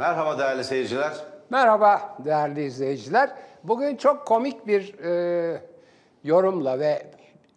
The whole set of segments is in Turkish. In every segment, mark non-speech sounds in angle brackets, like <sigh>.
Merhaba değerli seyirciler. Merhaba değerli izleyiciler. Bugün çok komik bir e, yorumla ve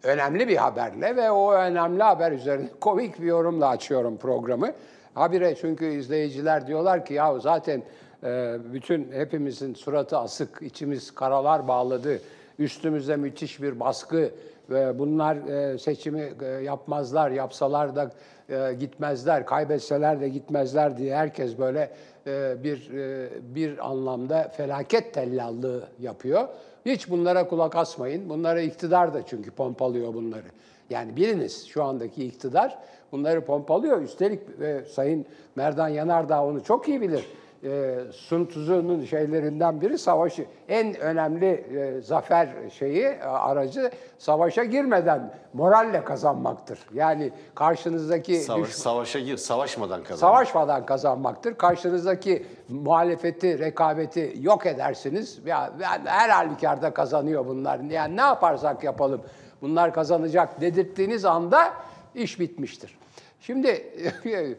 önemli bir haberle ve o önemli haber üzerine <laughs> komik bir yorumla açıyorum programı. Habire çünkü izleyiciler diyorlar ki ya zaten e, bütün hepimizin suratı asık, içimiz karalar bağladı, üstümüzde müthiş bir baskı ve bunlar e, seçimi e, yapmazlar, yapsalar da e, gitmezler, kaybetseler de gitmezler diye herkes böyle e, bir e, bir anlamda felaket tellallığı yapıyor. Hiç bunlara kulak asmayın. Bunlara iktidar da çünkü pompalıyor bunları. Yani biriniz şu andaki iktidar bunları pompalıyor. Üstelik e, Sayın Merdan Yanardağ onu çok iyi bilir e, Sun Tzu'nun şeylerinden biri savaşı en önemli e, zafer şeyi e, aracı savaşa girmeden moralle kazanmaktır. Yani karşınızdaki Savaş, düş- savaşa gir, savaşmadan kazan. savaşmadan kazanmaktır. Karşınızdaki muhalefeti, rekabeti yok edersiniz. Ya, yani her halükarda kazanıyor bunlar. Yani ne yaparsak yapalım bunlar kazanacak dedirttiğiniz anda iş bitmiştir. Şimdi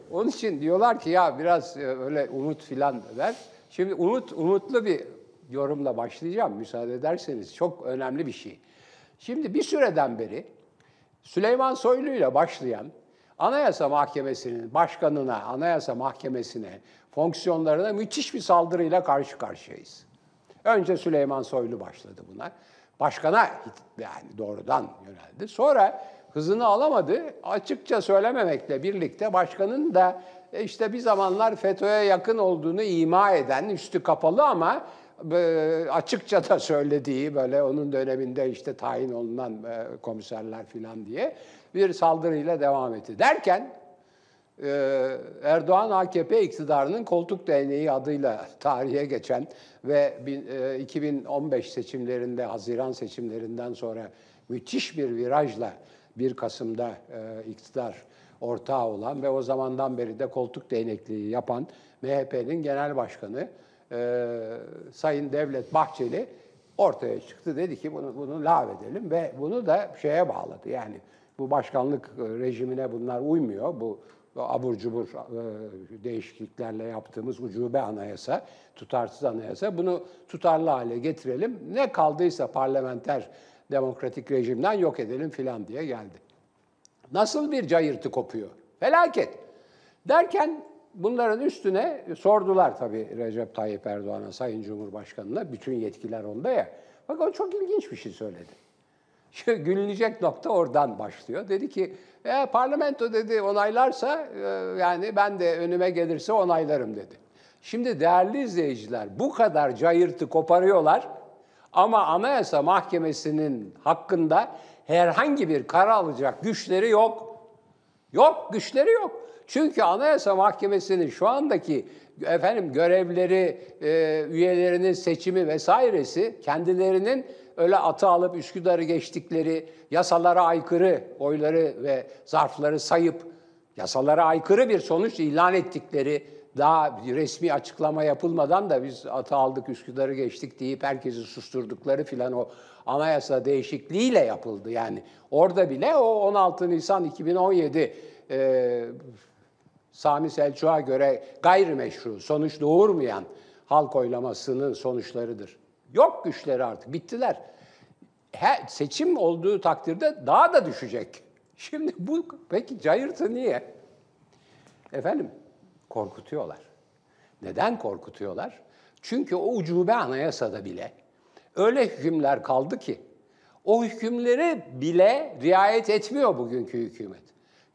<laughs> onun için diyorlar ki ya biraz e, öyle umut filan ver. Şimdi umut umutlu bir yorumla başlayacağım müsaade ederseniz. Çok önemli bir şey. Şimdi bir süreden beri Süleyman Soylu ile başlayan Anayasa Mahkemesi'nin başkanına, Anayasa Mahkemesi'ne, fonksiyonlarına müthiş bir saldırıyla karşı karşıyayız. Önce Süleyman Soylu başladı buna. Başkana yani doğrudan yöneldi. Sonra hızını alamadı. Açıkça söylememekle birlikte başkanın da e, işte bir zamanlar FETÖ'ye yakın olduğunu ima eden, üstü kapalı ama e, açıkça da söylediği böyle onun döneminde işte tayin olunan e, komiserler falan diye bir saldırıyla devam etti. Derken Erdoğan AKP iktidarının koltuk değneği adıyla <laughs> tarihe geçen ve bin- e, 2015 seçimlerinde, Haziran seçimlerinden sonra müthiş bir virajla 1 Kasım'da e, iktidar ortağı olan ve o zamandan beri de koltuk değnekliği yapan MHP'nin genel başkanı e, Sayın Devlet Bahçeli ortaya çıktı. Dedi ki bunu, bunu lav edelim ve bunu da şeye bağladı. Yani bu başkanlık e, rejimine bunlar uymuyor. Bu abur cubur e, değişikliklerle yaptığımız ucube anayasa, tutarsız anayasa. Bunu tutarlı hale getirelim. Ne kaldıysa parlamenter demokratik rejimden yok edelim filan diye geldi. Nasıl bir cayırtı kopuyor? Felaket. Derken bunların üstüne sordular tabii Recep Tayyip Erdoğan'a, Sayın Cumhurbaşkanı'na. Bütün yetkiler onda ya. Bak o çok ilginç bir şey söyledi. Şu gülünecek nokta oradan başlıyor. Dedi ki e, parlamento dedi onaylarsa e, yani ben de önüme gelirse onaylarım dedi. Şimdi değerli izleyiciler bu kadar cayırtı koparıyorlar ama Anayasa Mahkemesi'nin hakkında herhangi bir karar alacak güçleri yok. Yok, güçleri yok. Çünkü Anayasa Mahkemesi'nin şu andaki efendim görevleri, e, üyelerinin seçimi vesairesi kendilerinin öyle atı alıp Üsküdar'ı geçtikleri, yasalara aykırı oyları ve zarfları sayıp yasalara aykırı bir sonuç ilan ettikleri daha resmi açıklama yapılmadan da biz atı aldık Üsküdar'ı geçtik deyip herkesi susturdukları filan o anayasa değişikliğiyle yapıldı. Yani orada bile o 16 Nisan 2017 e, Sami Selçuk'a göre gayrimeşru, sonuç doğurmayan halk oylamasının sonuçlarıdır. Yok güçleri artık, bittiler. He, seçim olduğu takdirde daha da düşecek. Şimdi bu peki cayırtı niye? Efendim korkutuyorlar. Neden korkutuyorlar? Çünkü o ucube anayasada bile öyle hükümler kaldı ki o hükümleri bile riayet etmiyor bugünkü hükümet.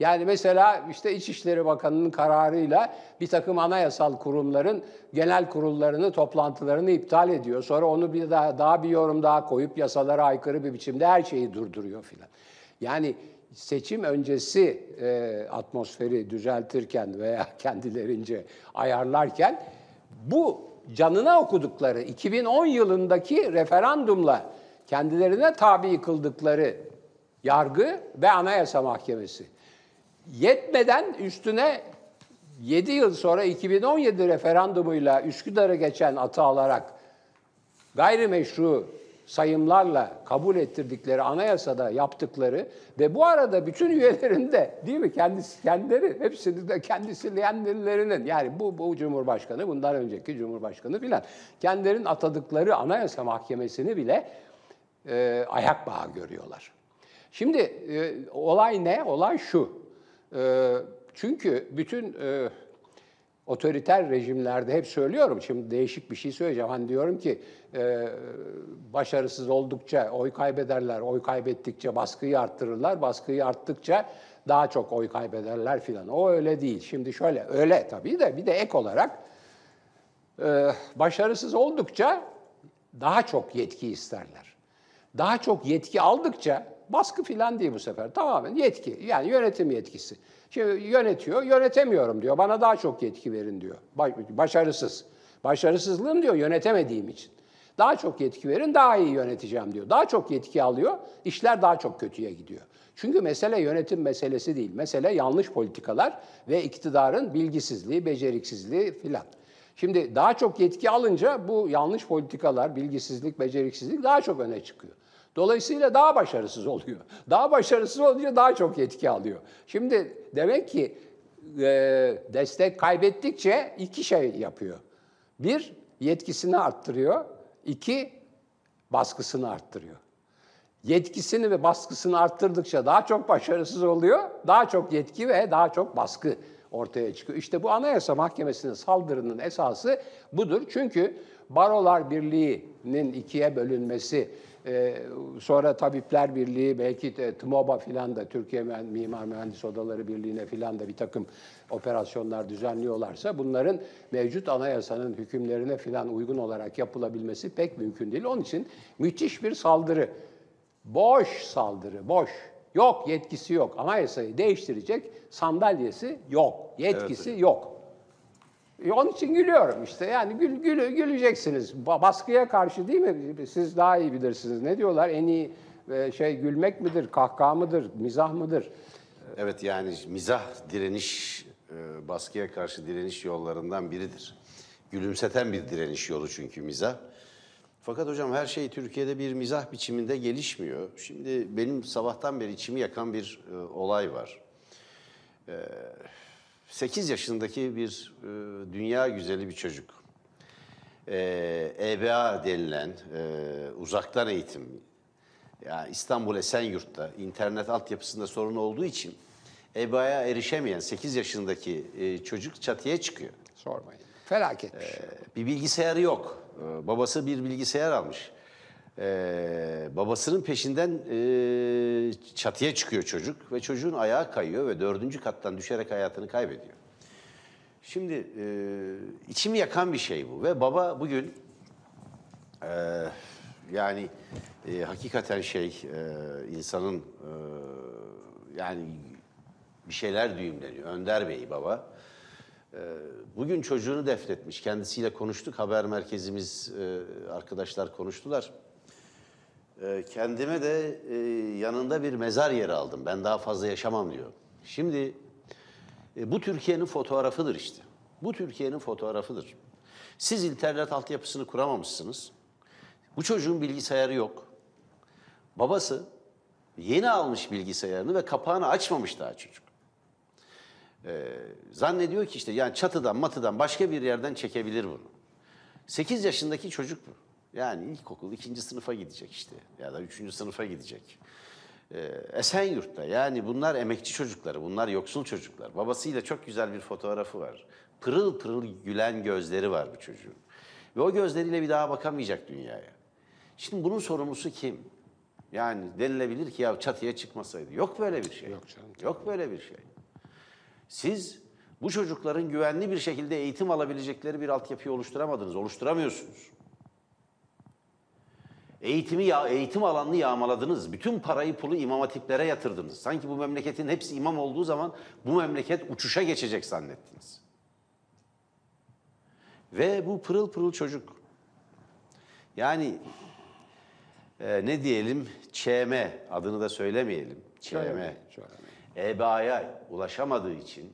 Yani mesela işte İçişleri Bakanı'nın kararıyla bir takım anayasal kurumların genel kurullarını, toplantılarını iptal ediyor. Sonra onu bir daha, daha bir yorum daha koyup yasalara aykırı bir biçimde her şeyi durduruyor filan. Yani seçim öncesi e, atmosferi düzeltirken veya <laughs> kendilerince ayarlarken bu canına okudukları 2010 yılındaki referandumla kendilerine tabi kıldıkları yargı ve anayasa mahkemesi yetmeden üstüne 7 yıl sonra 2017 referandumuyla Üsküdar'ı geçen atı alarak gayrimeşru sayımlarla kabul ettirdikleri anayasada yaptıkları ve bu arada bütün üyelerin de değil mi kendisi kendileri hepsini de kendisi kendilerinin yani bu bu cumhurbaşkanı bundan önceki cumhurbaşkanı filan kendilerinin atadıkları anayasa mahkemesini bile e, ayak bağı görüyorlar. Şimdi e, olay ne? Olay şu. E, çünkü bütün e, otoriter rejimlerde hep söylüyorum. Şimdi değişik bir şey söyleyeceğim. Hani diyorum ki e, başarısız oldukça oy kaybederler. Oy kaybettikçe baskıyı arttırırlar. Baskıyı arttıkça daha çok oy kaybederler filan. O öyle değil. Şimdi şöyle öyle tabii de bir de ek olarak e, başarısız oldukça daha çok yetki isterler. Daha çok yetki aldıkça baskı filan değil bu sefer. Tamamen yetki. Yani yönetim yetkisi. Şimdi yönetiyor, yönetemiyorum diyor. Bana daha çok yetki verin diyor. Başarısız. Başarısızlığım diyor yönetemediğim için. Daha çok yetki verin, daha iyi yöneteceğim diyor. Daha çok yetki alıyor, işler daha çok kötüye gidiyor. Çünkü mesele yönetim meselesi değil. Mesele yanlış politikalar ve iktidarın bilgisizliği, beceriksizliği filan. Şimdi daha çok yetki alınca bu yanlış politikalar, bilgisizlik, beceriksizlik daha çok öne çıkıyor. Dolayısıyla daha başarısız oluyor. <laughs> Daha başarısız olunca daha çok yetki alıyor. Şimdi demek ki e, destek kaybettikçe iki şey yapıyor. Bir, yetkisini arttırıyor. İki, baskısını arttırıyor. Yetkisini ve baskısını arttırdıkça daha çok başarısız oluyor, daha çok yetki ve daha çok baskı ortaya çıkıyor. İşte bu Anayasa Mahkemesi'nin saldırının esası budur. Çünkü Barolar Birliği'nin ikiye bölünmesi, e, sonra Tabipler Birliği, belki de TMOBA filan da Türkiye Mimar Mühendis Odaları Birliği'ne filan da bir takım operasyonlar düzenliyorlarsa bunların mevcut anayasanın hükümlerine filan uygun olarak yapılabilmesi pek mümkün değil. Onun için müthiş bir saldırı. Boş saldırı, boş. Yok, yetkisi yok. Anayasayı değiştirecek sandalyesi yok. Yetkisi Evet. yok. E, Onun için gülüyorum işte. Yani gül, gül, güleceksiniz. Ba- Baskıya karşı değil mi? Siz daha iyi bilirsiniz. Ne diyorlar? En iyi e, şey gülmek midir, kahkaha mıdır, mizah mıdır? Evet yani mizah direniş, e, baskıya karşı direniş yollarından biridir. Gülümseten bir direniş yolu çünkü mizah. Fakat hocam her şey Türkiye'de bir mizah biçiminde gelişmiyor. Şimdi benim sabahtan beri içimi yakan bir e, olay var. 8 yaşındaki bir e, dünya güzeli bir çocuk. E, EBA denilen e, uzaktan eğitim, ya İstanbul Esenyurt'ta internet altyapısında sorun olduğu için EBA'ya erişemeyen 8 yaşındaki e, çocuk çatıya çıkıyor. Sormayın. Felaket bir şey. Bir bilgisayarı yok. Ee, Babası bir bilgisayar almış. Ee, babasının peşinden e, çatıya çıkıyor çocuk ve çocuğun ayağı kayıyor ve dördüncü kattan düşerek hayatını kaybediyor. Şimdi e, içimi yakan bir şey bu ve baba bugün e, yani e, hakikaten şey e, insanın e, yani bir şeyler düğümleniyor. Önder Bey baba. Ee, Bugün çocuğunu defnetmiş. Kendisiyle konuştuk. Haber merkezimiz e, arkadaşlar konuştular. Ee, Kendime de e, yanında bir mezar yeri aldım. Ben daha fazla yaşamam diyor. Şimdi e, bu Türkiye'nin fotoğrafıdır işte. Bu Türkiye'nin fotoğrafıdır. Siz internet altyapısını kuramamışsınız. Bu çocuğun bilgisayarı yok. Babası yeni almış bilgisayarını ve kapağını açmamış daha çocuk. Zannediyor ki işte yani çatıdan matıdan başka bir yerden çekebilir bunu. 8 yaşındaki çocuk bu. Yani ilkokul ikinci sınıfa gidecek işte ya da üçüncü sınıfa gidecek. Ee, Esenyurt'ta yani bunlar emekçi çocukları, bunlar yoksul çocuklar. Babasıyla çok güzel bir fotoğrafı var. Pırıl pırıl gülen gözleri var bu çocuğun. Ve o gözleriyle bir daha bakamayacak dünyaya. Şimdi bunun sorumlusu kim? Yani denilebilir ki ya çatıya çıkmasaydı. Yok böyle bir şey. Yok canım. Yok böyle bir şey. Siz bu çocukların güvenli bir şekilde eğitim alabilecekleri bir altyapıyı oluşturamadınız, oluşturamıyorsunuz. Eğitimi ya eğitim alanını yağmaladınız. Bütün parayı pulu imam hatiplere yatırdınız. Sanki bu memleketin hepsi imam olduğu zaman bu memleket uçuşa geçecek zannettiniz. Ve bu pırıl pırıl çocuk. Yani e, ne diyelim ÇM adını da söylemeyelim. ÇM. EBA'ya ulaşamadığı için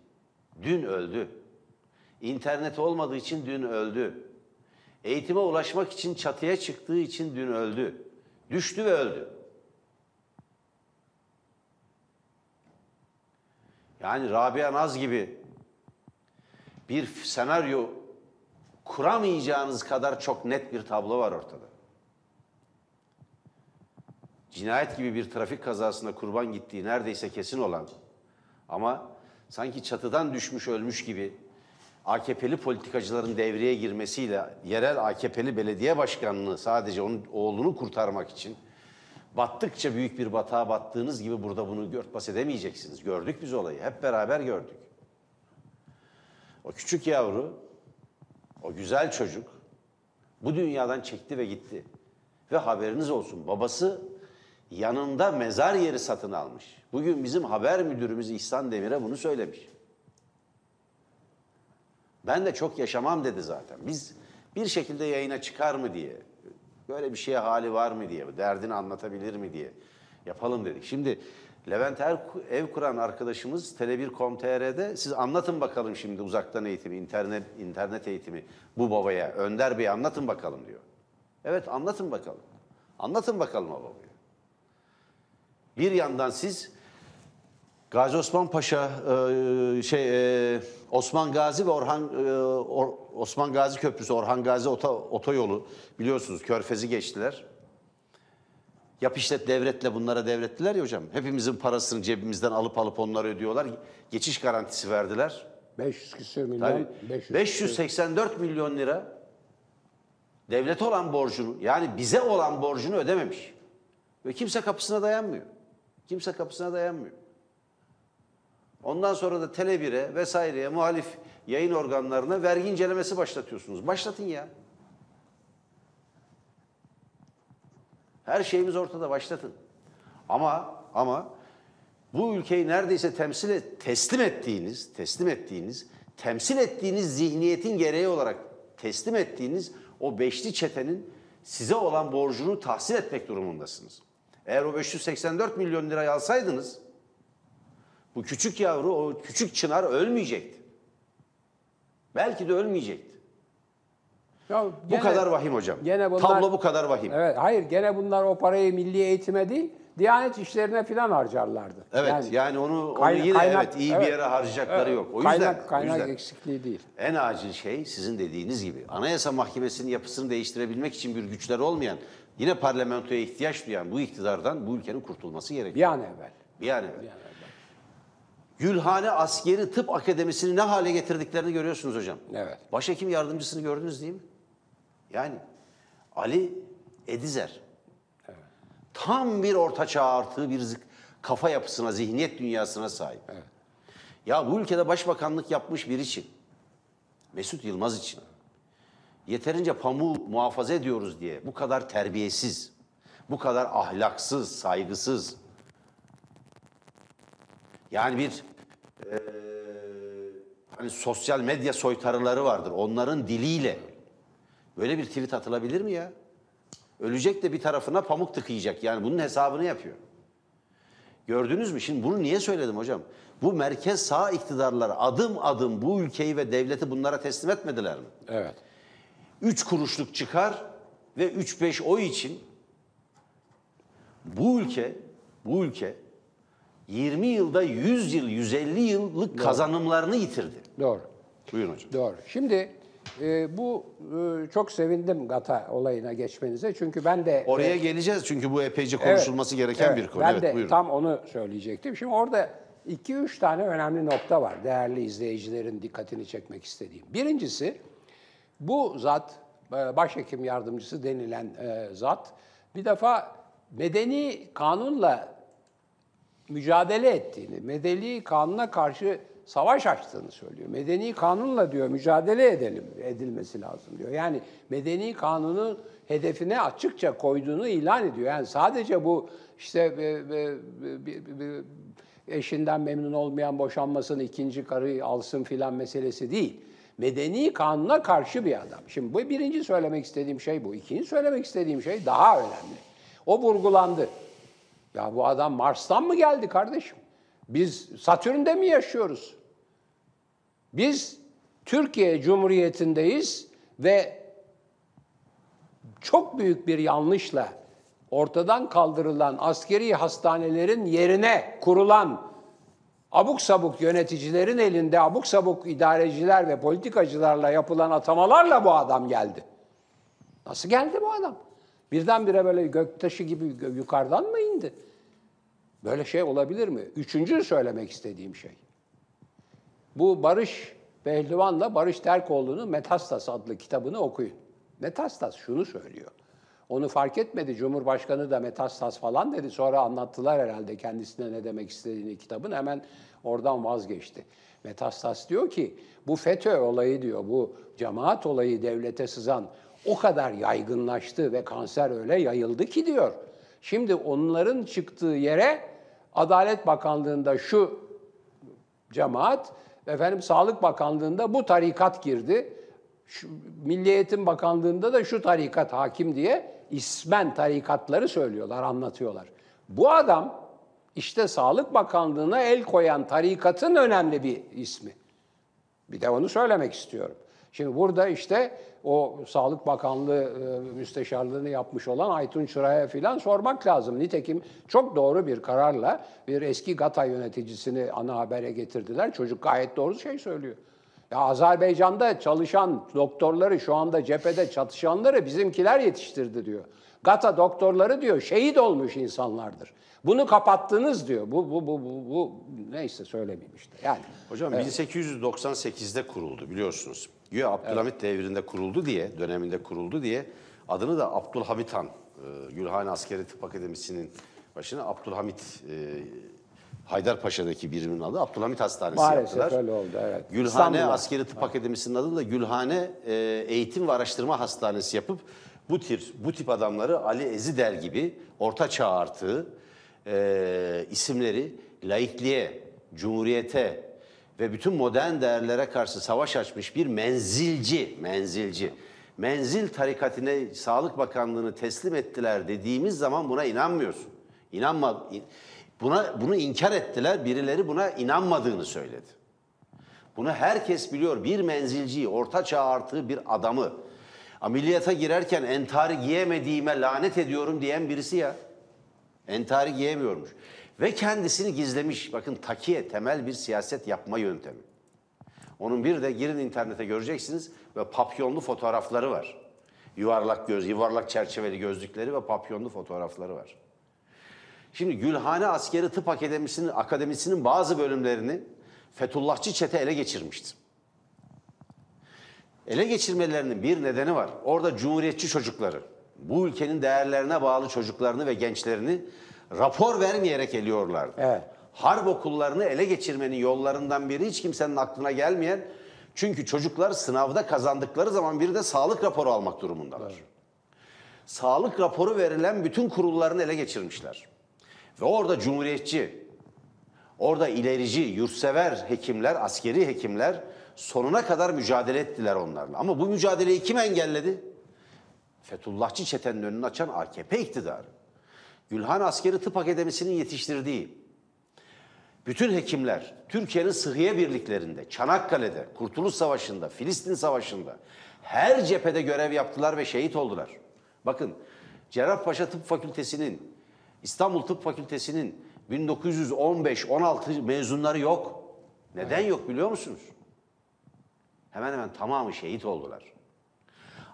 dün öldü. İnternet olmadığı için dün öldü. Eğitime ulaşmak için çatıya çıktığı için dün öldü. Düştü ve öldü. Yani Rabia Naz gibi bir senaryo kuramayacağınız kadar çok net bir tablo var ortada. Cinayet gibi bir trafik kazasında kurban gittiği neredeyse kesin olan ama sanki çatıdan düşmüş ölmüş gibi AKP'li politikacıların devreye girmesiyle yerel AKP'li belediye başkanını sadece onun oğlunu kurtarmak için battıkça büyük bir batağa battığınız gibi burada bunu örtbas edemeyeceksiniz. Gördük biz olayı. Hep beraber gördük. O küçük yavru, o güzel çocuk bu dünyadan çekti ve gitti. Ve haberiniz olsun babası yanında mezar yeri satın almış. Bugün bizim haber müdürümüz İhsan Demir'e bunu söylemiş. Ben de çok yaşamam dedi zaten. Biz bir şekilde yayına çıkar mı diye, böyle bir şeye hali var mı diye, derdini anlatabilir mi diye yapalım dedik. Şimdi Levent Er ev kuran arkadaşımız Tele1.com.tr'de siz anlatın bakalım şimdi uzaktan eğitimi, internet internet eğitimi bu babaya. Önder Bey anlatın bakalım diyor. Evet anlatın bakalım. Anlatın bakalım o babaya. Bir yandan siz Gazi Osman Paşa, e, şey e, Osman Gazi ve Orhan e, Or- Osman Gazi Köprüsü, Orhan Gazi oto, otoyolu biliyorsunuz Körfez'i geçtiler. Yap işlet devretle bunlara devrettiler ya hocam. Hepimizin parasını cebimizden alıp alıp onları ödüyorlar. Geçiş garantisi verdiler. 500 küsür milyon. Tabii. 500 584 milyon lira devlete olan borcunu yani bize olan borcunu ödememiş. Ve kimse kapısına dayanmıyor. Kimse kapısına dayanmıyor. Ondan sonra da Tele1'e vesaireye muhalif yayın organlarına vergi incelemesi başlatıyorsunuz. Başlatın ya. Her şeyimiz ortada başlatın. Ama ama bu ülkeyi neredeyse temsil et, teslim ettiğiniz, teslim ettiğiniz, temsil ettiğiniz zihniyetin gereği olarak teslim ettiğiniz o beşli çetenin size olan borcunu tahsil etmek durumundasınız. Eğer o 584 milyon lirayı alsaydınız bu küçük yavru, o küçük çınar ölmeyecekti. Belki de ölmeyecekti. Ya Bu gene- kadar vahim hocam. Gene bunlar, Tablo bu kadar vahim. Evet, Evet, hayır gene bunlar o parayı milli eğitime değil, Diyanet işlerine falan harcarlardı. yani, onu, onu kayna- yine kaynak- evet iyi evet. bir yere harcayacakları Evet, yok. O yüzden, kaynak, o kaynak yüzden eksikliği değil. en acil şey sizin dediğiniz gibi Anayasa Mahkemesi'nin yapısını değiştirebilmek için bir güçleri olmayan, yine parlamentoya ihtiyaç duyan bu iktidardan bu ülkenin kurtulması gerekiyor. Bir an evvel. Bir an evvel. Gülhane Askeri Tıp Akademisi'ni ne hale getirdiklerini görüyorsunuz hocam. Evet. Başhekim yardımcısını gördünüz değil mi? Yani Ali Edizer. Tam bir ortaçağ artığı bir kafa yapısına, zihniyet dünyasına sahip. Ya bu ülkede başbakanlık yapmış bir için, Mesut Yılmaz için, yeterince pamuğu muhafaza ediyoruz diye bu kadar terbiyesiz, bu kadar ahlaksız, saygısız, yani bir eee, hani sosyal medya soytarıları vardır. Onların diliyle böyle bir tweet atılabilir mi ya? Ölecek de bir tarafına pamuk tıkayacak. Yani bunun hesabını yapıyor. Gördünüz mü? Şimdi bunu niye söyledim hocam? Bu merkez sağ iktidarlar adım adım bu ülkeyi ve devleti bunlara teslim etmediler mi? Evet. Üç kuruşluk çıkar ve 3-5 oy için bu ülke, bu ülke 20 yılda 100 yıl, 150 yıllık kazanımlarını yitirdi. Doğru. Buyurun hocam. Doğru. Şimdi e, bu e, çok sevindim Gata olayına geçmenize. Çünkü ben de Oraya geleceğiz çünkü bu epeyce Evet, konuşulması gereken evet, bir konu. Ben evet, de buyurun. tam onu söyleyecektim. Şimdi orada iki üç tane önemli nokta var değerli izleyicilerin dikkatini çekmek istediğim. Birincisi bu zat, e, başhekim yardımcısı denilen e, zat bir defa medeni kanunla mücadele ettiğini, medeni kanuna karşı savaş açtığını söylüyor. Medeni kanunla diyor mücadele edelim, edilmesi lazım diyor. Yani medeni kanunun hedefine açıkça koyduğunu ilan ediyor. Yani sadece bu işte e, e, e, eşinden memnun olmayan boşanmasını ikinci karıyı alsın filan meselesi değil. Medeni kanuna karşı bir adam. Şimdi bu birinci söylemek istediğim şey bu. İkinci söylemek istediğim şey daha önemli. O vurgulandı. Ya bu adam Mars'tan mı geldi kardeşim? Biz Satürn'de mi yaşıyoruz? Biz Türkiye Cumhuriyeti'ndeyiz ve çok büyük bir yanlışla ortadan kaldırılan askeri hastanelerin yerine kurulan abuk sabuk yöneticilerin elinde abuk sabuk idareciler ve politikacılarla yapılan atamalarla bu adam geldi. Nasıl geldi bu adam? Birdenbire böyle göktaşı gibi yukarıdan mı indi? Böyle şey olabilir mi? Üçüncü söylemek istediğim şey. Bu Barış Pehlivan'la Barış Terkoğlu'nun Metastas adlı kitabını okuyun. Metastas şunu söylüyor. Onu fark etmedi. Cumhurbaşkanı da Metastas falan dedi. Sonra anlattılar herhalde kendisine ne demek istediğini kitabın. Hemen oradan vazgeçti. Metastas diyor ki bu FETÖ olayı diyor, bu cemaat olayı devlete sızan o kadar yaygınlaştı ve kanser öyle yayıldı ki diyor. Şimdi onların çıktığı yere Adalet Bakanlığı'nda şu cemaat, efendim Sağlık Bakanlığı'nda bu tarikat girdi. Şu, Milli Eğitim Bakanlığı'nda da şu tarikat hakim diye ismen tarikatları söylüyorlar, anlatıyorlar. Bu adam işte Sağlık Bakanlığı'na el koyan tarikatın önemli bir ismi. Bir de onu söylemek istiyorum. Şimdi burada işte o Sağlık Bakanlığı e, müsteşarlığını yapmış olan Aytun Çıra'ya filan sormak lazım. Nitekim çok doğru bir kararla bir eski GATA yöneticisini ana habere getirdiler. Çocuk gayet doğru şey söylüyor. Ya Azerbaycan'da çalışan doktorları, şu anda cephede çatışanları bizimkiler yetiştirdi diyor. GATA doktorları diyor şehit olmuş insanlardır. Bunu kapattınız diyor. Bu bu bu bu, bu neyse söylemeyeyim işte. Yani Hocam 1898'de kuruldu biliyorsunuz. Güya Abdülhamit devrinde kuruldu diye, döneminde kuruldu diye adını da Abdülhamit Han, e, Gülhane Askeri Tıp Akademisi'nin başına Abdülhamit e, Haydarpaşa'daki birimin adı Abdülhamit Hastanesi Maalesef yaptılar. öyle oldu, evet. Gülhane İstanbul'da. Askeri Tıp Akademisi'nin adı da Gülhane e, Eğitim ve Araştırma Hastanesi yapıp bu tip bu tip adamları Ali Ezider gibi orta çağ artığı e, isimleri laikliğe, cumhuriyete ve bütün modern değerlere karşı savaş açmış bir menzilci, menzilci. Menzil tarikatine Sağlık Bakanlığı'nı teslim ettiler dediğimiz zaman buna inanmıyorsun. İnanma, buna bunu inkar ettiler. Birileri buna inanmadığını söyledi. Bunu herkes biliyor. Bir menzilciyi, orta çağ artığı bir adamı ameliyata girerken entari giyemediğime lanet ediyorum diyen birisi ya. Entari giyemiyormuş. Ve kendisini gizlemiş. Bakın takiye, temel bir siyaset yapma yöntemi. Onun bir de girin internete göreceksiniz ve papyonlu fotoğrafları var. Yuvarlak göz, yuvarlak çerçeveli gözlükleri ve papyonlu fotoğrafları var. Şimdi Gülhane Askeri Tıp Akademisi'nin akademisinin bazı bölümlerini Fethullahçı çete ele geçirmişti. Ele geçirmelerinin bir nedeni var. Orada cumhuriyetçi çocukları, bu ülkenin değerlerine bağlı çocuklarını ve gençlerini rapor vermeyerek eliyorlardı. Evet. Harp okullarını ele geçirmenin yollarından biri hiç kimsenin aklına gelmeyen çünkü çocuklar sınavda kazandıkları zaman bir de sağlık raporu almak durumundalar. Sağlık raporu verilen bütün kurullarını ele geçirmişler. Ve orada cumhuriyetçi, orada ilerici, yurtsever hekimler, askeri hekimler sonuna kadar mücadele ettiler onlarla. Ama bu mücadeleyi kim engelledi? Fethullahçı çetenin önünü açan AKP iktidarı. Gülhan Askeri Tıp Akademisi'nin yetiştirdiği bütün hekimler Türkiye'nin sıhhiye birliklerinde, Çanakkale'de, Kurtuluş Savaşı'nda, Filistin Savaşı'nda her cephede görev yaptılar ve şehit oldular. Bakın Cerrahpaşa Tıp Fakültesi'nin, İstanbul Tıp Fakültesi'nin 1915-16 mezunları yok. Neden yok biliyor musunuz? Hemen hemen tamamı şehit oldular.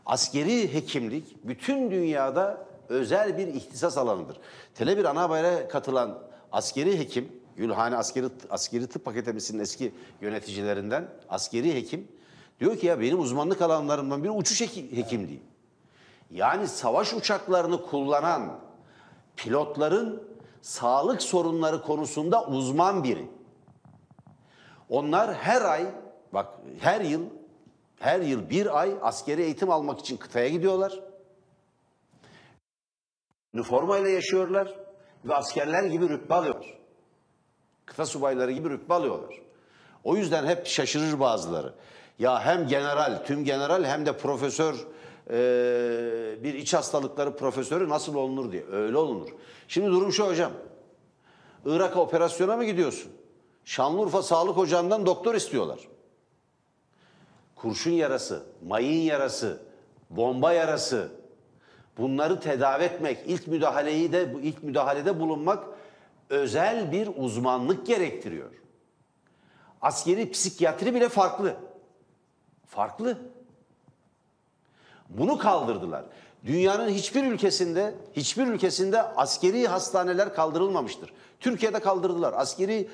Askeri hekimlik bütün dünyada özel bir ihtisas alanıdır. Tele1 ana habere katılan askeri hekim, Gülhane Askeri, Askeri Tıp Akademisi'nin eski yöneticilerinden askeri hekim diyor ki ya benim uzmanlık alanlarımdan biri uçuş heki- hekimliği. Yani savaş uçaklarını kullanan pilotların sağlık sorunları konusunda uzman biri. Onlar her ay, bak her yıl, her yıl bir ay askeri eğitim almak için kıtaya gidiyorlar. Üniformayla yaşıyorlar ve askerler gibi rütbe alıyorlar. Kıta subayları gibi rütbe alıyorlar. O yüzden hep şaşırır bazıları. Ya hem general, tüm general hem de profesör, eee, bir iç hastalıkları profesörü nasıl olunur diye. Öyle olunur. Şimdi durum şu hocam. Irak'a operasyona mı gidiyorsun? Şanlıurfa Sağlık Ocağı'ndan doktor istiyorlar. Kurşun yarası, mayın yarası, bomba yarası, Bunları tedavi etmek, ilk müdahaleyi de ilk müdahalede bulunmak özel bir uzmanlık gerektiriyor. Askeri psikiyatri bile farklı. Farklı. Bunu kaldırdılar. Dünyanın hiçbir ülkesinde, hiçbir ülkesinde askeri hastaneler kaldırılmamıştır. Türkiye'de kaldırdılar. Askeri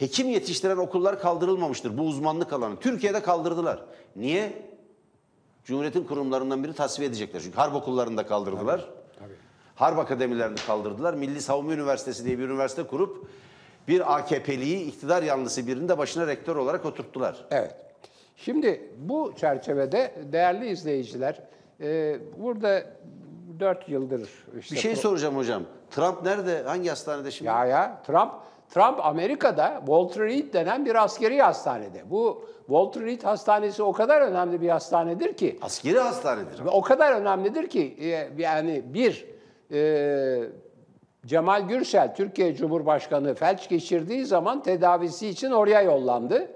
hekim yetiştiren okullar kaldırılmamıştır. Bu uzmanlık alanı. Türkiye'de kaldırdılar. Niye? Cumhuriyetin kurumlarından biri tasfiye edecekler. Çünkü harp okullarında kaldırdılar. Harp akademilerini kaldırdılar. Milli Savunma Üniversitesi diye bir üniversite kurup bir AKP'liyi iktidar yanlısı birinin de başına rektör olarak oturttular. Evet. Şimdi bu çerçevede değerli izleyiciler, e, burada 4 yıldır işte Bir şey soracağım hocam. Trump nerede? Hangi hastanede şimdi? Ya ya Trump Trump Amerika'da Walter Reed denen bir askeri hastanede. Bu Walter Reed Hastanesi o kadar önemli bir hastanedir ki Askeri hastanedir. o kadar önemlidir ki e, yani bir e, Cemal Gürsel Türkiye Cumhurbaşkanı felç geçirdiği zaman tedavisi için oraya yollandı.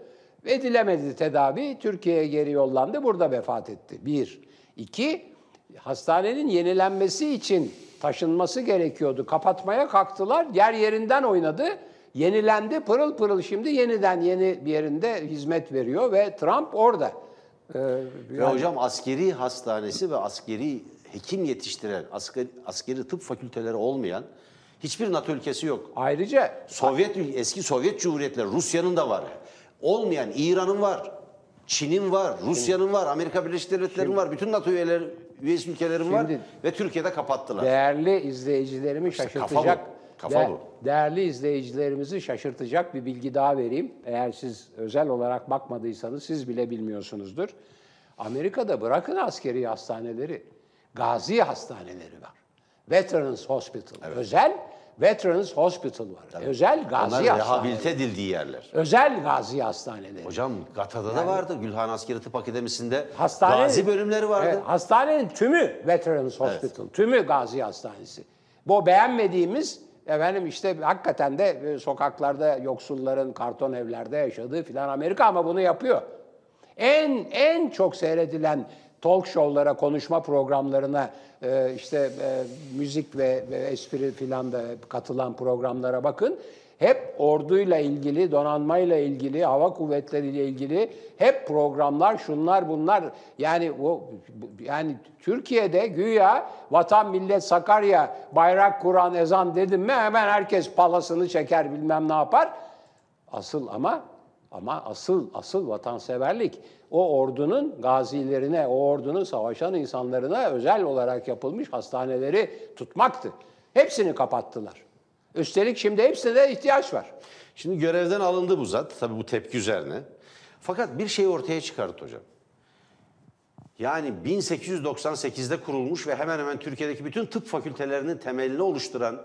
Edilemedi tedavi. Türkiye'ye geri yollandı. Burada vefat etti. Bir. İki, hastanenin yenilenmesi için taşınması gerekiyordu. Kapatmaya kalktılar. Yer yerinden oynadı. Yenilendi. Pırıl pırıl şimdi yeniden yeni bir yerinde hizmet veriyor ve Trump orada. Ee, Ve hocam askeri hastanesi ve askeri hekim yetiştiren, askeri, askeri tıp fakülteleri olmayan hiçbir NATO ülkesi yok. ayrıca Sovyet eski Sovyet Cumhuriyetleri, Rusya'nın da var. Olmayan İran'ın var, Çin'in var, Rusya'nın var, Amerika Birleşik Devletleri'nin var, bütün NATO üyeleri, üyesi ülkelerin var ve Türkiye'de kapattılar. Değerli izleyicilerimi kafa şaşırtacak, kafa de- bu. değerli izleyicilerimizi şaşırtacak bir bilgi daha vereyim. Eğer siz özel olarak bakmadıysanız siz bile bilmiyorsunuzdur. Amerika'da bırakın askeri hastaneleri, gazi hastaneleri var. Veterans Hospital, özel Veterans Hospital var. Özel gazi Onlar rehabilite edildiği yerler. Özel gazi hastaneleri. Hocam Gata'da da vardı. Gülhan Askeri Tıp Akademisi'nde Hastane, gazi bölümleri vardı. Evet, hastanenin tümü Veterans Hospital, tümü Gazi Hastanesi. Bu beğenmediğimiz efendim işte hakikaten de e, sokaklarda yoksulların karton evlerde yaşadığı filan Amerika ama bunu yapıyor. En en çok seyredilen talk show'lara, konuşma programlarına, e, işte e, müzik ve, espri filan da katılan programlara bakın. Hep orduyla ilgili, donanmayla ilgili, hava kuvvetleriyle ilgili hep programlar, şunlar bunlar. Yani o yani Türkiye'de güya vatan millet Sakarya bayrak Kur'an ezan dedim mi hemen herkes palasını çeker bilmem ne yapar. Asıl ama ama asıl asıl vatanseverlik o ordunun gazilerine, o ordunun savaşan insanlarına özel olarak yapılmış hastaneleri tutmaktı. Hepsini kapattılar. Üstelik şimdi hepsine ihtiyaç var. Şimdi görevden alındı bu zat. Tabii bu tepki üzerine. Fakat bir şey ortaya çıkarttı hocam. Yani 1898'de kurulmuş ve hemen hemen Türkiye'deki bütün tıp fakültelerinin temelini oluşturan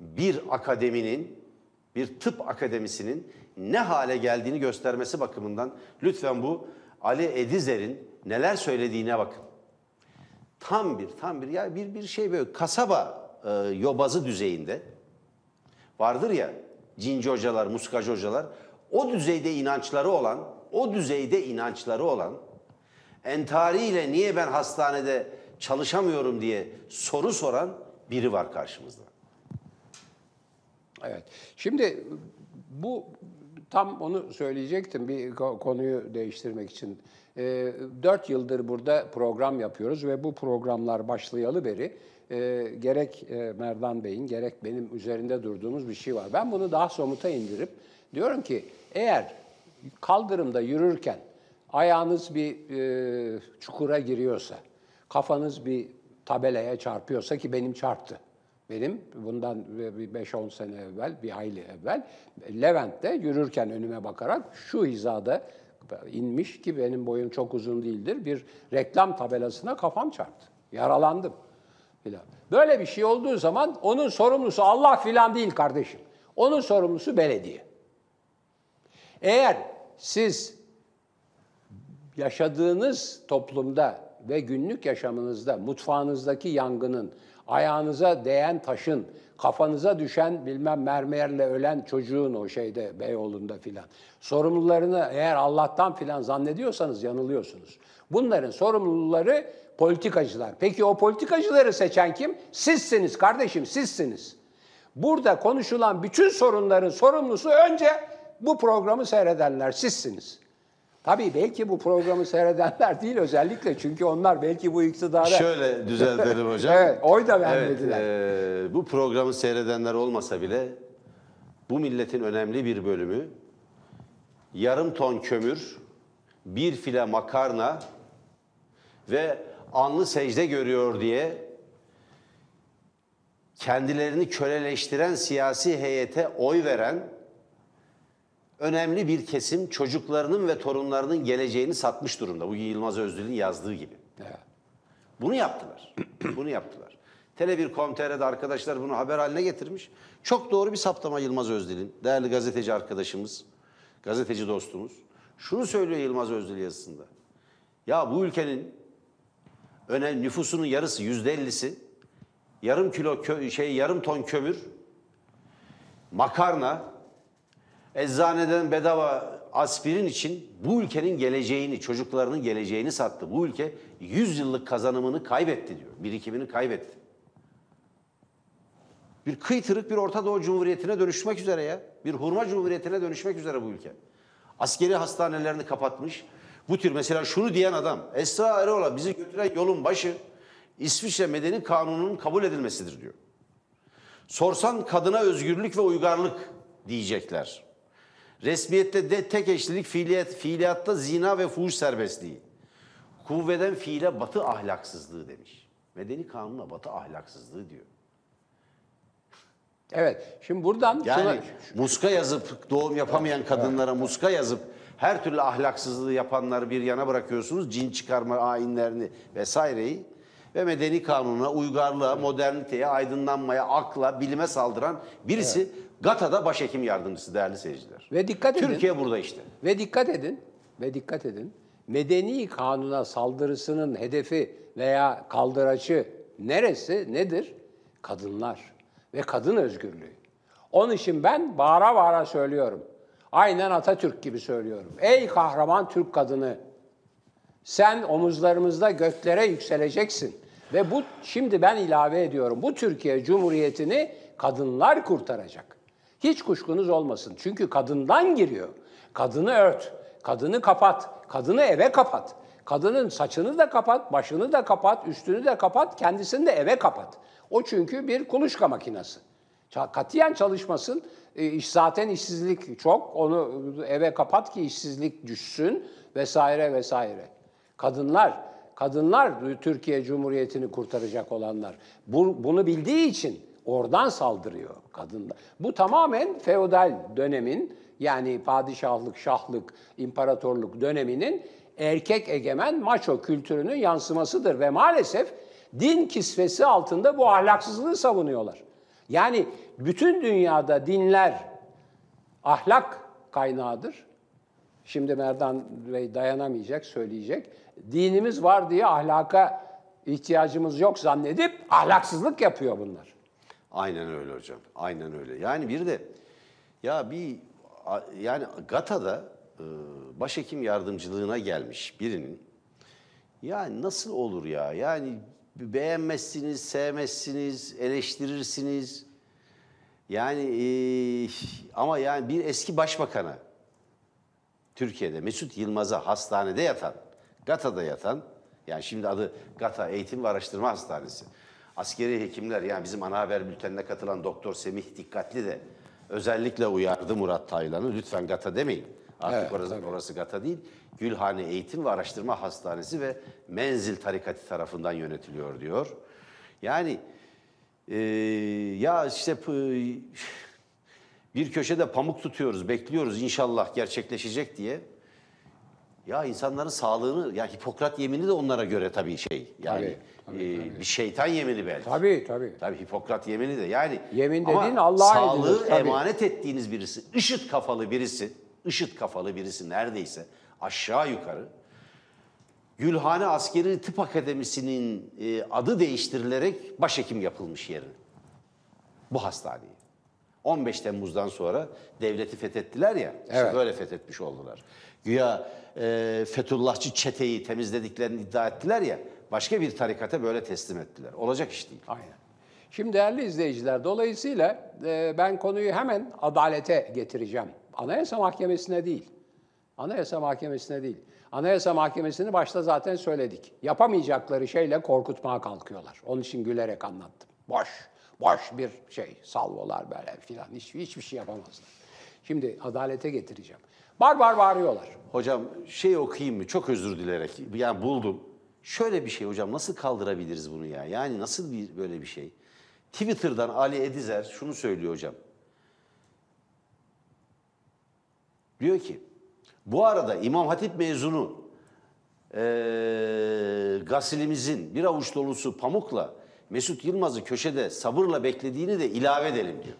bir akademinin, bir tıp akademisinin ne hale geldiğini göstermesi bakımından lütfen bu Ali Edizer'in neler söylediğine bakın. Tam bir, tam bir, ya bir, bir şey böyle kasaba e, yobazı düzeyinde vardır ya cinci hocalar, muskacı hocalar o düzeyde inançları olan, o düzeyde inançları olan entariyle niye ben hastanede çalışamıyorum diye soru soran biri var karşımızda. Evet. Şimdi bu tam onu söyleyecektim bir ko- konuyu değiştirmek için. Ee, Dört yıldır burada program yapıyoruz ve bu programlar başlayalı beri e, gerek e, Merdan Bey'in gerek benim üzerinde durduğumuz bir şey var. Ben bunu daha somuta indirip diyorum ki eğer kaldırımda yürürken ayağınız bir e, çukura giriyorsa, kafanız bir tabelaya çarpıyorsa ki benim çarptı. Benim bundan bir 5-10 sene evvel, bir hayli evvel Levent'te yürürken önüme bakarak şu hizada inmiş ki benim boyum çok uzun değildir. Bir reklam tabelasına kafam çarptı. Yaralandım. Filan. Böyle bir şey olduğu zaman onun sorumlusu Allah filan değil kardeşim. Onun sorumlusu belediye. Eğer siz yaşadığınız toplumda ve günlük yaşamınızda mutfağınızdaki yangının, ayağınıza değen taşın, kafanıza düşen bilmem mermerle ölen çocuğun o şeyde Beyoğlu'nda filan. Sorumlularını eğer Allah'tan filan zannediyorsanız yanılıyorsunuz. Bunların sorumluları politikacılar. Peki o politikacıları seçen kim? Sizsiniz kardeşim, sizsiniz. Burada konuşulan bütün sorunların sorumlusu önce bu programı seyredenler sizsiniz. Tabii belki bu programı seyredenler değil özellikle çünkü onlar belki bu iktidara Şöyle düzeltelim <laughs> hocam. evet, oy da Evet, vermediler. e, bu programı seyredenler olmasa bile bu milletin önemli bir bölümü yarım ton kömür, bir file makarna ve anlı secde görüyor diye kendilerini köleleştiren siyasi heyete oy veren önemli bir kesim çocuklarının ve torunlarının geleceğini satmış durumda. Bu Yılmaz Özdil'in yazdığı gibi. Evet. Bunu yaptılar. <clears throat> bunu yaptılar. Tele1.com.tr'de arkadaşlar bunu haber haline getirmiş. Çok doğru bir saptama Yılmaz Özdil'in. Değerli gazeteci arkadaşımız, gazeteci dostumuz. Şunu söylüyor Yılmaz Özdil yazısında. Ya bu ülkenin önemli nüfusunun yarısı yüzde ellisi yarım kilo kö- şey yarım ton kömür, makarna, eczaneden bedava aspirin için bu ülkenin geleceğini, çocuklarının geleceğini sattı. Bu ülke 100 yıllık kazanımını kaybetti diyor. Birikimini kaybetti. Bir kıytırık bir Orta Doğu Cumhuriyeti'ne dönüşmek üzere ya. Bir hurma cumhuriyetine dönüşmek üzere bu ülke. Askeri hastanelerini kapatmış. Bu tür mesela şunu diyen adam Esra Eroğlu bizi götüren yolun başı İsviçre Medeni Kanunu'nun kabul edilmesidir diyor. Sorsan kadına özgürlük ve uygarlık diyecekler. Resmiyette de tek eşlilik fiiliyat, fiiliyatta zina ve fuhuş serbestliği. Kuvveden fiile batı ahlaksızlığı demiş. Medeni kanunla batı ahlaksızlığı diyor. <laughs> Evet. Şimdi buradan Yani şuna- muska yazıp doğum yapamayan kadınlara muska yazıp her türlü ahlaksızlığı yapanları bir yana bırakıyorsunuz. Cin çıkarma ayinlerini vesaireyi ve medeni kanuna, uygarlığa, moderniteye, aydınlanmaya, akla, bilime saldıran birisi GATA'da başhekim yardımcısı değerli seyirciler. ve dikkat edin. Türkiye burada işte. Ve dikkat edin, ve dikkat edin. Medeni kanuna saldırısının hedefi veya kaldıracı neresi, nedir? Kadınlar ve kadın özgürlüğü. Onun için ben bağıra bağıra söylüyorum. Aynen Atatürk gibi söylüyorum. Ey kahraman Türk kadını, sen omuzlarımızda göklere yükseleceksin. Ve bu şimdi ben ilave ediyorum. Bu Türkiye Cumhuriyeti'ni kadınlar kurtaracak. Hiç kuşkunuz olmasın. Çünkü kadından giriyor. Kadını ört, kadını kapat, kadını eve kapat. Kadının saçını da kapat, başını da kapat, üstünü de kapat, kendisini de eve kapat. O çünkü bir kuluçka makinesi. Katiyen çalışmasın. E, iş zaten işsizlik çok. Onu eve kapat ki işsizlik düşsün vesaire vesaire. Kadınlar, kadınlar Türkiye Cumhuriyeti'ni kurtaracak olanlar. Bu, bunu bildiği için oradan saldırıyor kadınlar. Bu tamamen feodal dönemin yani padişahlık, şahlık, imparatorluk döneminin erkek egemen maço kültürünün yansımasıdır ve maalesef din kisvesi altında bu ahlaksızlığı savunuyorlar. Yani bütün dünyada dinler ahlak kaynağıdır. Şimdi Merdan Bey dayanamayacak, söyleyecek. Dinimiz var diye ahlaka ihtiyacımız yok zannedip ahlaksızlık yapıyor bunlar. Aynen öyle hocam. Aynen öyle. Yani bir de ya bir yani GATA'da e, başhekim yardımcılığına gelmiş birinin yani nasıl olur ya? Yani beğenmezsiniz, sevmezsiniz, eleştirirsiniz. Yani e, ama yani bir eski başbakana Türkiye'de Mesut Yılmaz'a hastanede yatan, GATA'da yatan, yani şimdi adı GATA Eğitim ve Araştırma Hastanesi. Askeri hekimler yani bizim ana haber bültenine katılan Doktor Semih Dikkatli de özellikle uyardı Murat Taylan'ı. Lütfen GATA demeyin. Artık Evet, orası, tabii. orası GATA değil. Gülhane Eğitim ve Araştırma Hastanesi ve Menzil Tarikatı tarafından yönetiliyor diyor. Yani ee, ya işte bir köşede pamuk tutuyoruz, bekliyoruz inşallah gerçekleşecek diye. Ya insanların sağlığını, ya Hipokrat yemini de onlara göre tabii şey. Yani e, bir şeytan yemini belki. Tabii tabii. Tabii Hipokrat yemini de yani. Yemin ama dediğin Allah'a Sağlığı edilir, tabii. emanet ettiğiniz birisi, IŞİD kafalı birisi, IŞİD kafalı birisi neredeyse aşağı yukarı Gülhane Askeri Tıp Akademisi'nin e, adı değiştirilerek başhekim yapılmış yerine. Bu hastaneyi. 15 Temmuz'dan sonra devleti fethettiler ya, işte Evet. böyle fethetmiş oldular. Güya e, Fethullahçı çeteyi temizlediklerini iddia ettiler ya, başka bir tarikata böyle teslim ettiler. Olacak iş değil. Aynen. Şimdi değerli izleyiciler, dolayısıyla e, ben konuyu hemen adalete getireceğim. Anayasa Mahkemesi'ne değil. Anayasa Mahkemesi'ne değil. Anayasa Mahkemesi'ni başta zaten söyledik. Yapamayacakları şeyle korkutmaya kalkıyorlar. Onun için gülerek anlattım. Boş, boş bir şey, salvolar böyle filan. Hiç, hiçbir şey yapamazlar. Şimdi adalete getireceğim. Barbar bağırıyorlar. Hocam şey okuyayım mı? Çok özür dilerek. Yani buldum. Şöyle bir şey hocam nasıl kaldırabiliriz bunu ya? Yani nasıl bir böyle bir şey? Twitter'dan Ali Edizer şunu söylüyor hocam. Diyor ki bu arada İmam Hatip mezunu eee gasilimizin bir avuç dolusu pamukla Mesut Yılmaz'ı köşede sabırla beklediğini de ilave edelim diyor.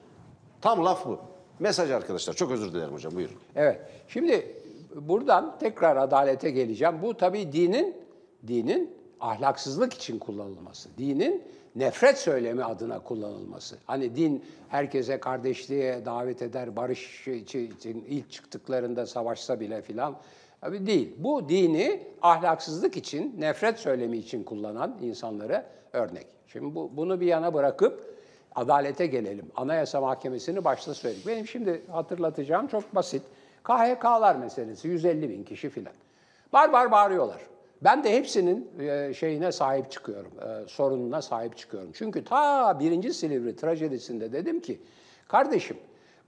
Tam laf bu. Mesaj arkadaşlar. Çok özür dilerim hocam. Buyurun. Evet. Şimdi buradan tekrar adalete geleceğim. Bu tabii dinin dinin ahlaksızlık için kullanılması. Dinin nefret söylemi adına kullanılması. Hani din herkese kardeşliğe davet eder, barış için ilk çıktıklarında savaşsa bile filan. Tabii değil. Bu dini ahlaksızlık için, nefret söylemi için kullanan insanlara örnek. Şimdi bu, bunu bir yana bırakıp adalete gelelim. Anayasa Mahkemesi'ni başta söyledik. Benim şimdi hatırlatacağım çok basit. KHK'lar meselesi 150 bin kişi filan. Bar bar bağırıyorlar. Ben de hepsinin e, şeyine sahip çıkıyorum, e, sorununa sahip çıkıyorum. Çünkü ta birinci Silivri trajedisinde dedim ki, kardeşim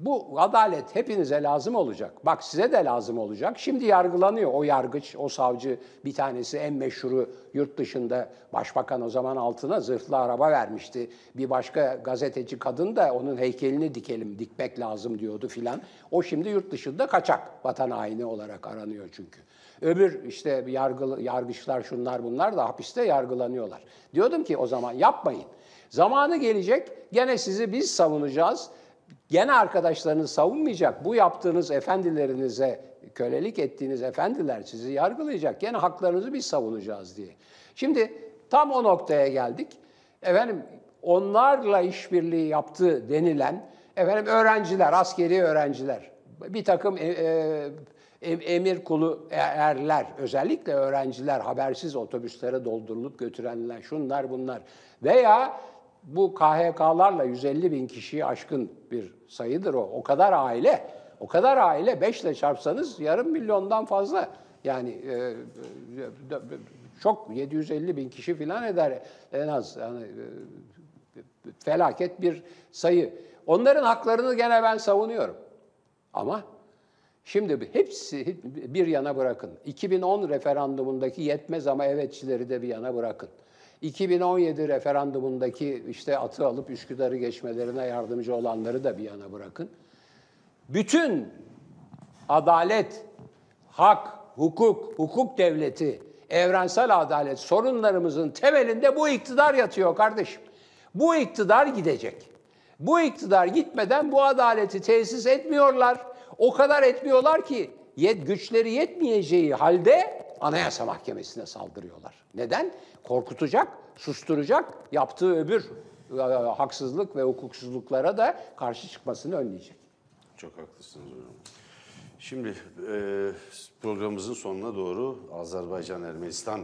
bu adalet hepinize lazım olacak. Bak size de lazım olacak. Şimdi yargılanıyor o yargıç, o savcı bir tanesi en meşhuru yurt dışında başbakan o zaman altına zırhlı araba vermişti. Bir başka gazeteci kadın da onun heykelini dikelim, dikmek lazım diyordu filan. O şimdi yurt dışında kaçak vatan haini olarak aranıyor çünkü. Öbür işte yargı, yargıçlar şunlar bunlar da hapiste yargılanıyorlar. Diyordum ki o zaman yapmayın. Zamanı gelecek gene sizi biz savunacağız. Gene arkadaşlarınız savunmayacak. Bu yaptığınız efendilerinize, kölelik ettiğiniz efendiler sizi yargılayacak. Gene haklarınızı biz savunacağız diye. Şimdi tam o noktaya geldik. Efendim onlarla işbirliği yaptı denilen efendim öğrenciler, askeri öğrenciler, bir takım e, e, emir kulu erler, özellikle öğrenciler habersiz otobüslere doldurulup götürenler, şunlar bunlar veya bu KHK'larla 150 bin kişiyi aşkın bir sayıdır o. O kadar aile, o kadar aile 5 ile çarpsanız yarım milyondan fazla. Yani e, çok 750 bin kişi falan eder en az. Yani, e, felaket bir sayı. Onların haklarını gene ben savunuyorum. Ama şimdi hepsi bir yana bırakın. 2010 referandumundaki yetmez ama evetçileri de bir yana bırakın. 2017 referandumundaki işte atı alıp Üsküdar'ı geçmelerine yardımcı olanları da bir yana bırakın. Bütün adalet, hak, hukuk, hukuk devleti, evrensel adalet sorunlarımızın temelinde bu iktidar yatıyor kardeşim. Bu iktidar gidecek. Bu iktidar gitmeden bu adaleti tesis etmiyorlar. O kadar etmiyorlar ki yet, güçleri yetmeyeceği halde Anayasa Mahkemesi'ne saldırıyorlar. Neden? Korkutacak, susturacak, yaptığı öbür e, haksızlık ve hukuksuzluklara da karşı çıkmasını önleyecek. Çok haklısınız hocam. Şimdi e, programımızın sonuna doğru Azerbaycan-Ermenistan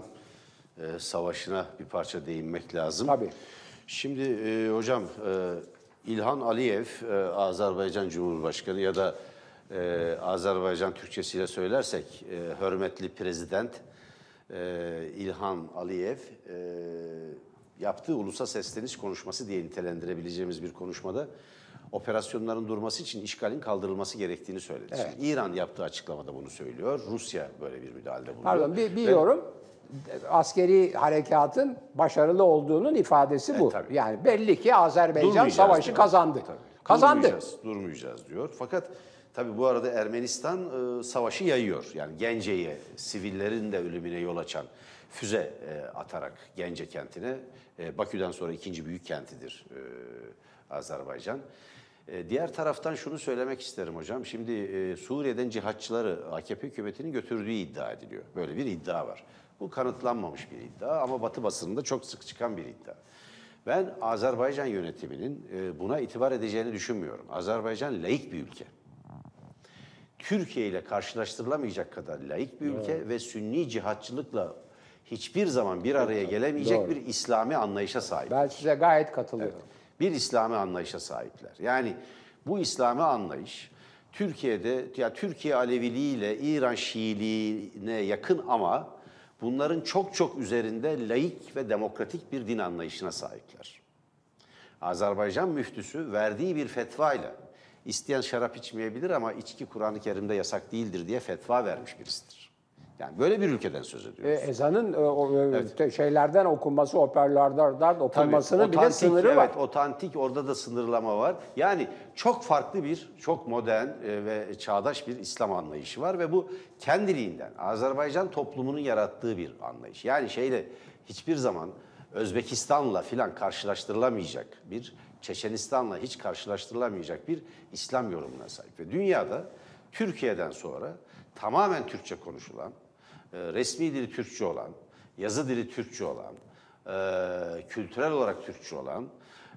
e, savaşına bir parça değinmek lazım. Tabii. Şimdi e, hocam e, İlhan Aliyev, e, Azerbaycan Cumhurbaşkanı ya da e, Azerbaycan Türkçesiyle söylersek e, hürmetli prezident e, İlhan Aliyev e, yaptığı ulusa sesleniş konuşması diye nitelendirebileceğimiz bir konuşmada operasyonların durması için işgalin kaldırılması gerektiğini söyledi. Evet. Şimdi İran yaptığı açıklamada bunu söylüyor. Rusya böyle bir müdahalede bulunuyor. Pardon bir, bir Ve- yorum askeri harekatın başarılı olduğunun ifadesi bu. tabii. yani belli ki Azerbaycan savaşı diyor. kazandı. Tabii. Kazandı. Durmayacağız, durmayacağız diyor. Fakat tabii bu arada Ermenistan e, savaşı yayıyor. Yani Gence'ye, sivillerin de ölümüne yol açan füze e, atarak Gence kentine, e, Bakü'den sonra ikinci büyük kentidir e, Azerbaycan. E, diğer taraftan şunu söylemek isterim hocam. Şimdi e, Suriye'den cihatçıları AKP hükümetinin götürdüğü iddia ediliyor. Böyle bir iddia var. Bu kanıtlanmamış bir iddia ama Batı basınında çok sık çıkan bir iddia. Ben Azerbaycan yönetiminin e, buna itibar edeceğini düşünmüyorum. Azerbaycan laik bir ülke. Türkiye ile karşılaştırılamayacak kadar laik bir ülke ve sünni cihatçılıkla hiçbir zaman bir araya gelemeyecek Doğru. bir İslami anlayışa sahip. Ben size gayet katılıyorum. Bir İslami anlayışa sahipler. Yani bu İslami anlayış Türkiye'de ya Türkiye Aleviliği ile İran Şiiliğine yakın ama bunların çok çok üzerinde laik ve demokratik bir din anlayışına sahipler. Azerbaycan müftüsü verdiği bir fetvayla isteyen şarap içmeyebilir ama içki Kur'an-ı Kerim'de yasak değildir diye fetva vermiş birisidir. Yani böyle bir ülkeden söz E, ediyoruz. ezanın e, o, e, te- şeylerden okunması, hoparlörlerden okunmasının bile otantik, sınırı var. evet, otantik orada da sınırlama var. Yani çok farklı bir, çok modern e, ve çağdaş bir İslam anlayışı var ve bu kendiliğinden Azerbaycan toplumunun yarattığı bir anlayış. Yani şeyle hiçbir zaman Özbekistan'la filan karşılaştırılamayacak bir Çeçenistan'la hiç karşılaştırılamayacak bir İslam yorumuna sahip. Ve dünyada Türkiye'den sonra tamamen Türkçe konuşulan, e, resmi dili Türkçe olan, yazı dili Türkçe olan, e, kültürel olarak Türkçe olan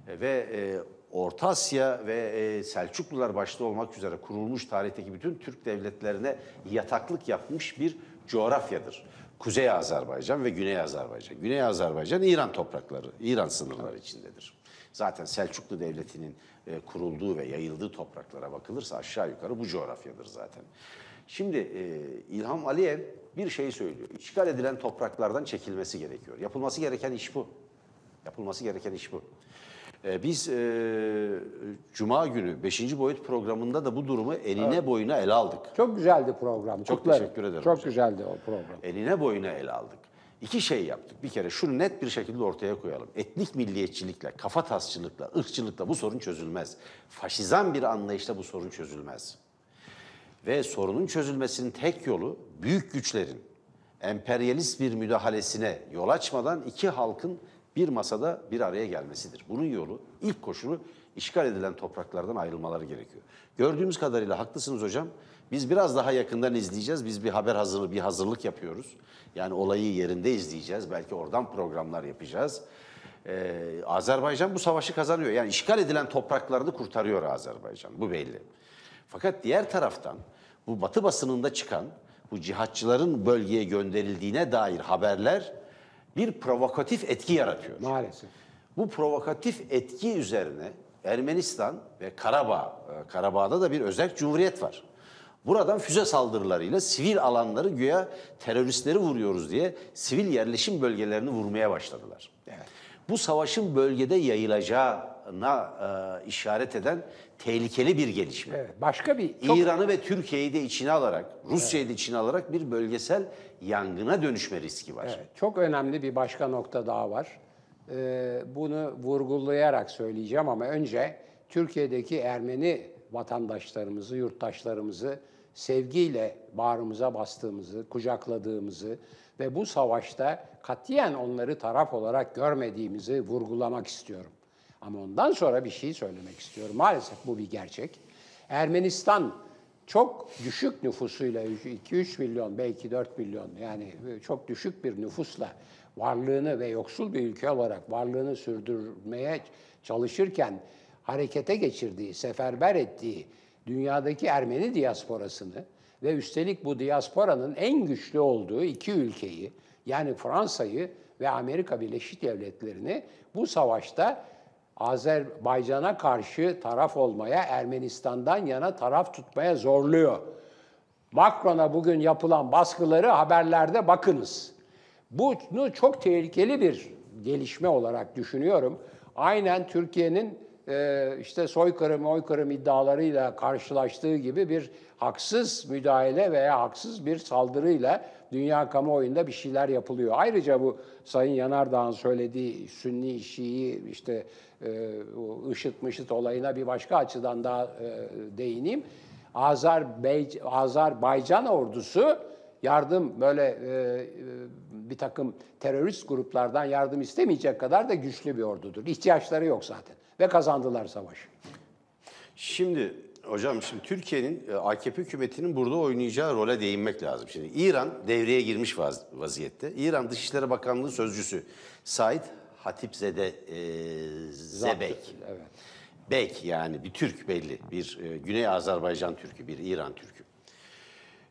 e, ve Orta Asya ve Selçuklular başta olmak üzere kurulmuş tarihteki bütün Türk devletlerine yataklık yapmış bir coğrafyadır. Kuzey Azerbaycan ve Güney Azerbaycan. Güney Azerbaycan İran toprakları, İran sınırları içindedir. Zaten Selçuklu Devleti'nin e, kurulduğu ve yayıldığı topraklara bakılırsa aşağı yukarı bu coğrafyadır zaten. Şimdi e, İlham Aliyev bir şey söylüyor. İşgal edilen topraklardan çekilmesi gerekiyor. Yapılması gereken iş bu. Yapılması gereken iş bu. E, biz e, Cuma günü 5. boyut programında da bu durumu eline boyuna ele aldık. Çok güzeldi program. Çok Kutlarım. teşekkür ederim Çok hocam. güzeldi o program. Eline boyuna ele aldık. İki şey yaptık. Bir kere şunu net bir şekilde ortaya koyalım. Etnik milliyetçilikle, kafa tasçılıkla, ırkçılıkla bu sorun çözülmez. Faşizan bir anlayışla bu sorun çözülmez. Ve sorunun çözülmesinin tek yolu büyük güçlerin emperyalist bir müdahalesine yol açmadan iki halkın bir masada bir araya gelmesidir. Bunun yolu, ilk koşulu işgal edilen topraklardan ayrılmaları gerekiyor. Gördüğümüz kadarıyla haklısınız hocam. Biz biraz daha yakından izleyeceğiz. Biz bir haber hazırlığı, bir hazırlık yapıyoruz. Yani olayı yerinde izleyeceğiz. Belki oradan programlar yapacağız. Ee, Azerbaycan bu savaşı kazanıyor. Yani işgal edilen topraklarını kurtarıyor Azerbaycan. Bu belli. Fakat diğer taraftan bu Batı basınında çıkan bu cihatçıların bölgeye gönderildiğine dair haberler bir provokatif etki yaratıyor. Maalesef. Bu provokatif etki üzerine Ermenistan ve Karabağ, e, Karabağ'da da bir özel cumhuriyet var. Buradan füze saldırılarıyla sivil alanları güya teröristleri vuruyoruz diye sivil yerleşim bölgelerini vurmaya başladılar. Bu savaşın bölgede yayılacağına e, işaret eden tehlikeli bir gelişme. Evet. Başka bir çok İran'ı ve Türkiye'yi de içine alarak, Rusya'yı da içine alarak bir bölgesel yangına dönüşme riski var. Evet, çok önemli bir başka nokta daha var. Ee, bunu vurgulayarak söyleyeceğim ama önce Türkiye'deki Ermeni vatandaşlarımızı, yurttaşlarımızı sevgiyle bağrımıza bastığımızı, kucakladığımızı ve bu savaşta katiyen onları taraf olarak görmediğimizi vurgulamak istiyorum. Ama ondan sonra bir şey söylemek istiyorum. Maalesef bu bir gerçek. Ermenistan çok düşük nüfusuyla 2-3 milyon belki 4 milyon yani çok düşük bir nüfusla varlığını ve yoksul bir ülke olarak varlığını sürdürmeye çalışırken harekete geçirdiği, seferber ettiği dünyadaki Ermeni diasporasını ve üstelik bu diasporanın en güçlü olduğu iki ülkeyi yani Fransa'yı ve Amerika Birleşik Devletleri'ni bu savaşta Azerbaycan'a karşı taraf olmaya, Ermenistan'dan yana taraf tutmaya zorluyor. Macron'a bugün yapılan baskıları haberlerde bakınız. Bunu çok tehlikeli bir gelişme olarak düşünüyorum. Aynen Türkiye'nin işte soykırım, oykırım iddialarıyla karşılaştığı gibi bir haksız müdahale veya haksız bir saldırıyla dünya kamuoyunda bir şeyler yapılıyor. Ayrıca bu Sayın Yanardağ'ın söylediği Sünni, Şii, işte e, IŞİD mışıt olayına bir başka açıdan daha e, değineyim. Azerbay Azerbaycan ordusu yardım böyle e, e, bir takım terörist gruplardan yardım istemeyecek kadar da güçlü bir ordudur. İhtiyaçları yok zaten ve kazandılar savaşı. Şimdi Hocam şimdi Türkiye'nin e, AKP hükümetinin burada oynayacağı role değinmek lazım. Şimdi İran devreye girmiş vaz- vaziyette. İran Dışişleri Bakanlığı Sözcüsü Said Hatipzede e, Zebek. Evet. Bek yani bir Türk belli. Bir e, Güney Azerbaycan Türk'ü, bir İran Türk'ü.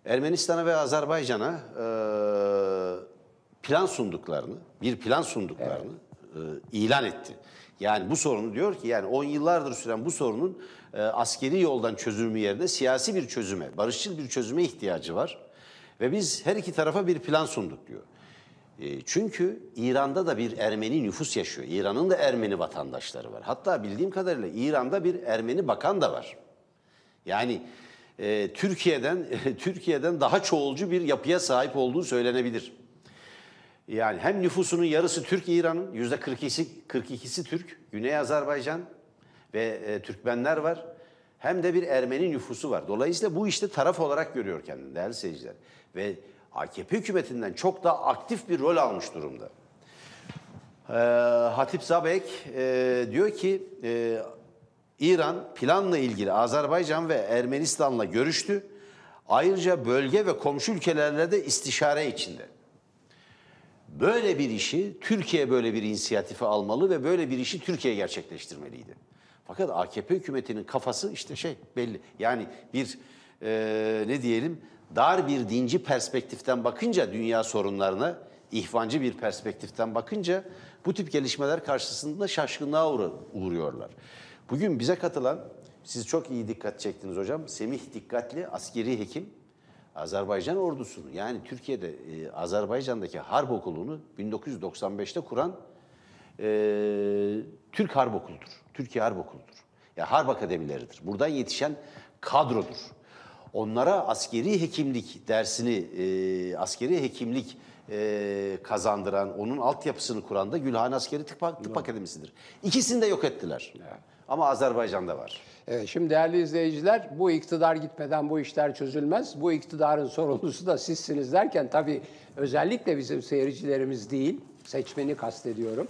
Ermenistan'a ve Azerbaycan'a e, plan sunduklarını, bir plan sunduklarını e, ilan etti. Yani bu sorunu diyor ki yani 10 yıllardır süren bu sorunun e, askeri yoldan çözülümü yerine siyasi bir çözüme, barışçıl bir çözüme ihtiyacı var. Ve biz her iki tarafa bir plan sunduk diyor. E, Çünkü İran'da da bir Ermeni nüfus yaşıyor. İran'ın da Ermeni vatandaşları var. Hatta bildiğim kadarıyla İran'da bir Ermeni bakan da var. Yani e, Türkiye'den <laughs> Türkiye'den daha çoğulcu bir yapıya sahip olduğu söylenebilir. Yani hem nüfusunun yarısı Türk İran'ın yüzde 42'si 42'si Türk, Güney Azerbaycan ve e, Türkmenler var. Hem de bir Ermeni nüfusu var. Dolayısıyla bu işte taraf olarak görüyor kendini değerli seyirciler. Ve AKP hükümetinden çok daha aktif bir rol almış durumda. Ee, Hatip Zabek e, diyor ki e, İran planla ilgili Azerbaycan ve Ermenistan'la görüştü. Ayrıca bölge ve komşu ülkelerle de istişare içinde. Böyle bir işi Türkiye böyle bir inisiyatifi almalı ve böyle bir işi Türkiye gerçekleştirmeliydi. Fakat AKP hükümetinin kafası işte şey belli. Yani bir e, ne diyelim dar bir dinci perspektiften bakınca dünya sorunlarına ihvancı bir perspektiften bakınca bu tip gelişmeler karşısında şaşkınlığa uğruyorlar. Bugün bize katılan siz çok iyi dikkat çektiniz hocam. Semih Dikkatli askeri hekim Azerbaycan ordusunu yani Türkiye'de e, Azerbaycan'daki harp okulunu 1995'te kuran e, Türk Harp Okulu'dur. Türkiye Harp Okulu'dur. Ya harp akademileridir. Buradan yetişen kadrodur. Onlara askeri hekimlik dersini, e, askeri hekimlik e, kazandıran, onun altyapısını kuran da Gülhane Askeri Tıp, Tıp Akademisi'dir. İkisini de yok ettiler. Ama Azerbaycan'da var. Evet, şimdi değerli izleyiciler bu iktidar gitmeden bu işler çözülmez. Bu iktidarın sorumlusu da sizsiniz derken tabii özellikle bizim seyircilerimiz değil, seçmeni kastediyorum.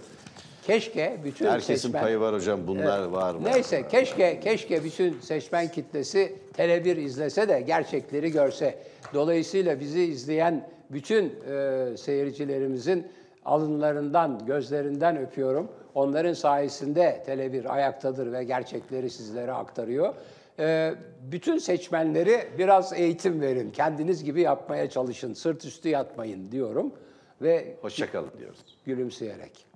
Keşke bütün Herkesin seçmen... payı var hocam. Bunlar var mı? Neyse keşke keşke bütün seçmen kitlesi Tele1 izlese de gerçekleri görse. Dolayısıyla bizi izleyen bütün e, seyircilerimizin alınlarından, gözlerinden öpüyorum. Onların sayesinde Tele1 ayaktadır ve gerçekleri sizlere aktarıyor. E, bütün seçmenleri biraz eğitim verin. Kendiniz gibi yapmaya çalışın. Sırt üstü yatmayın diyorum ve Hoşçakalın diyoruz. gülümseyerek.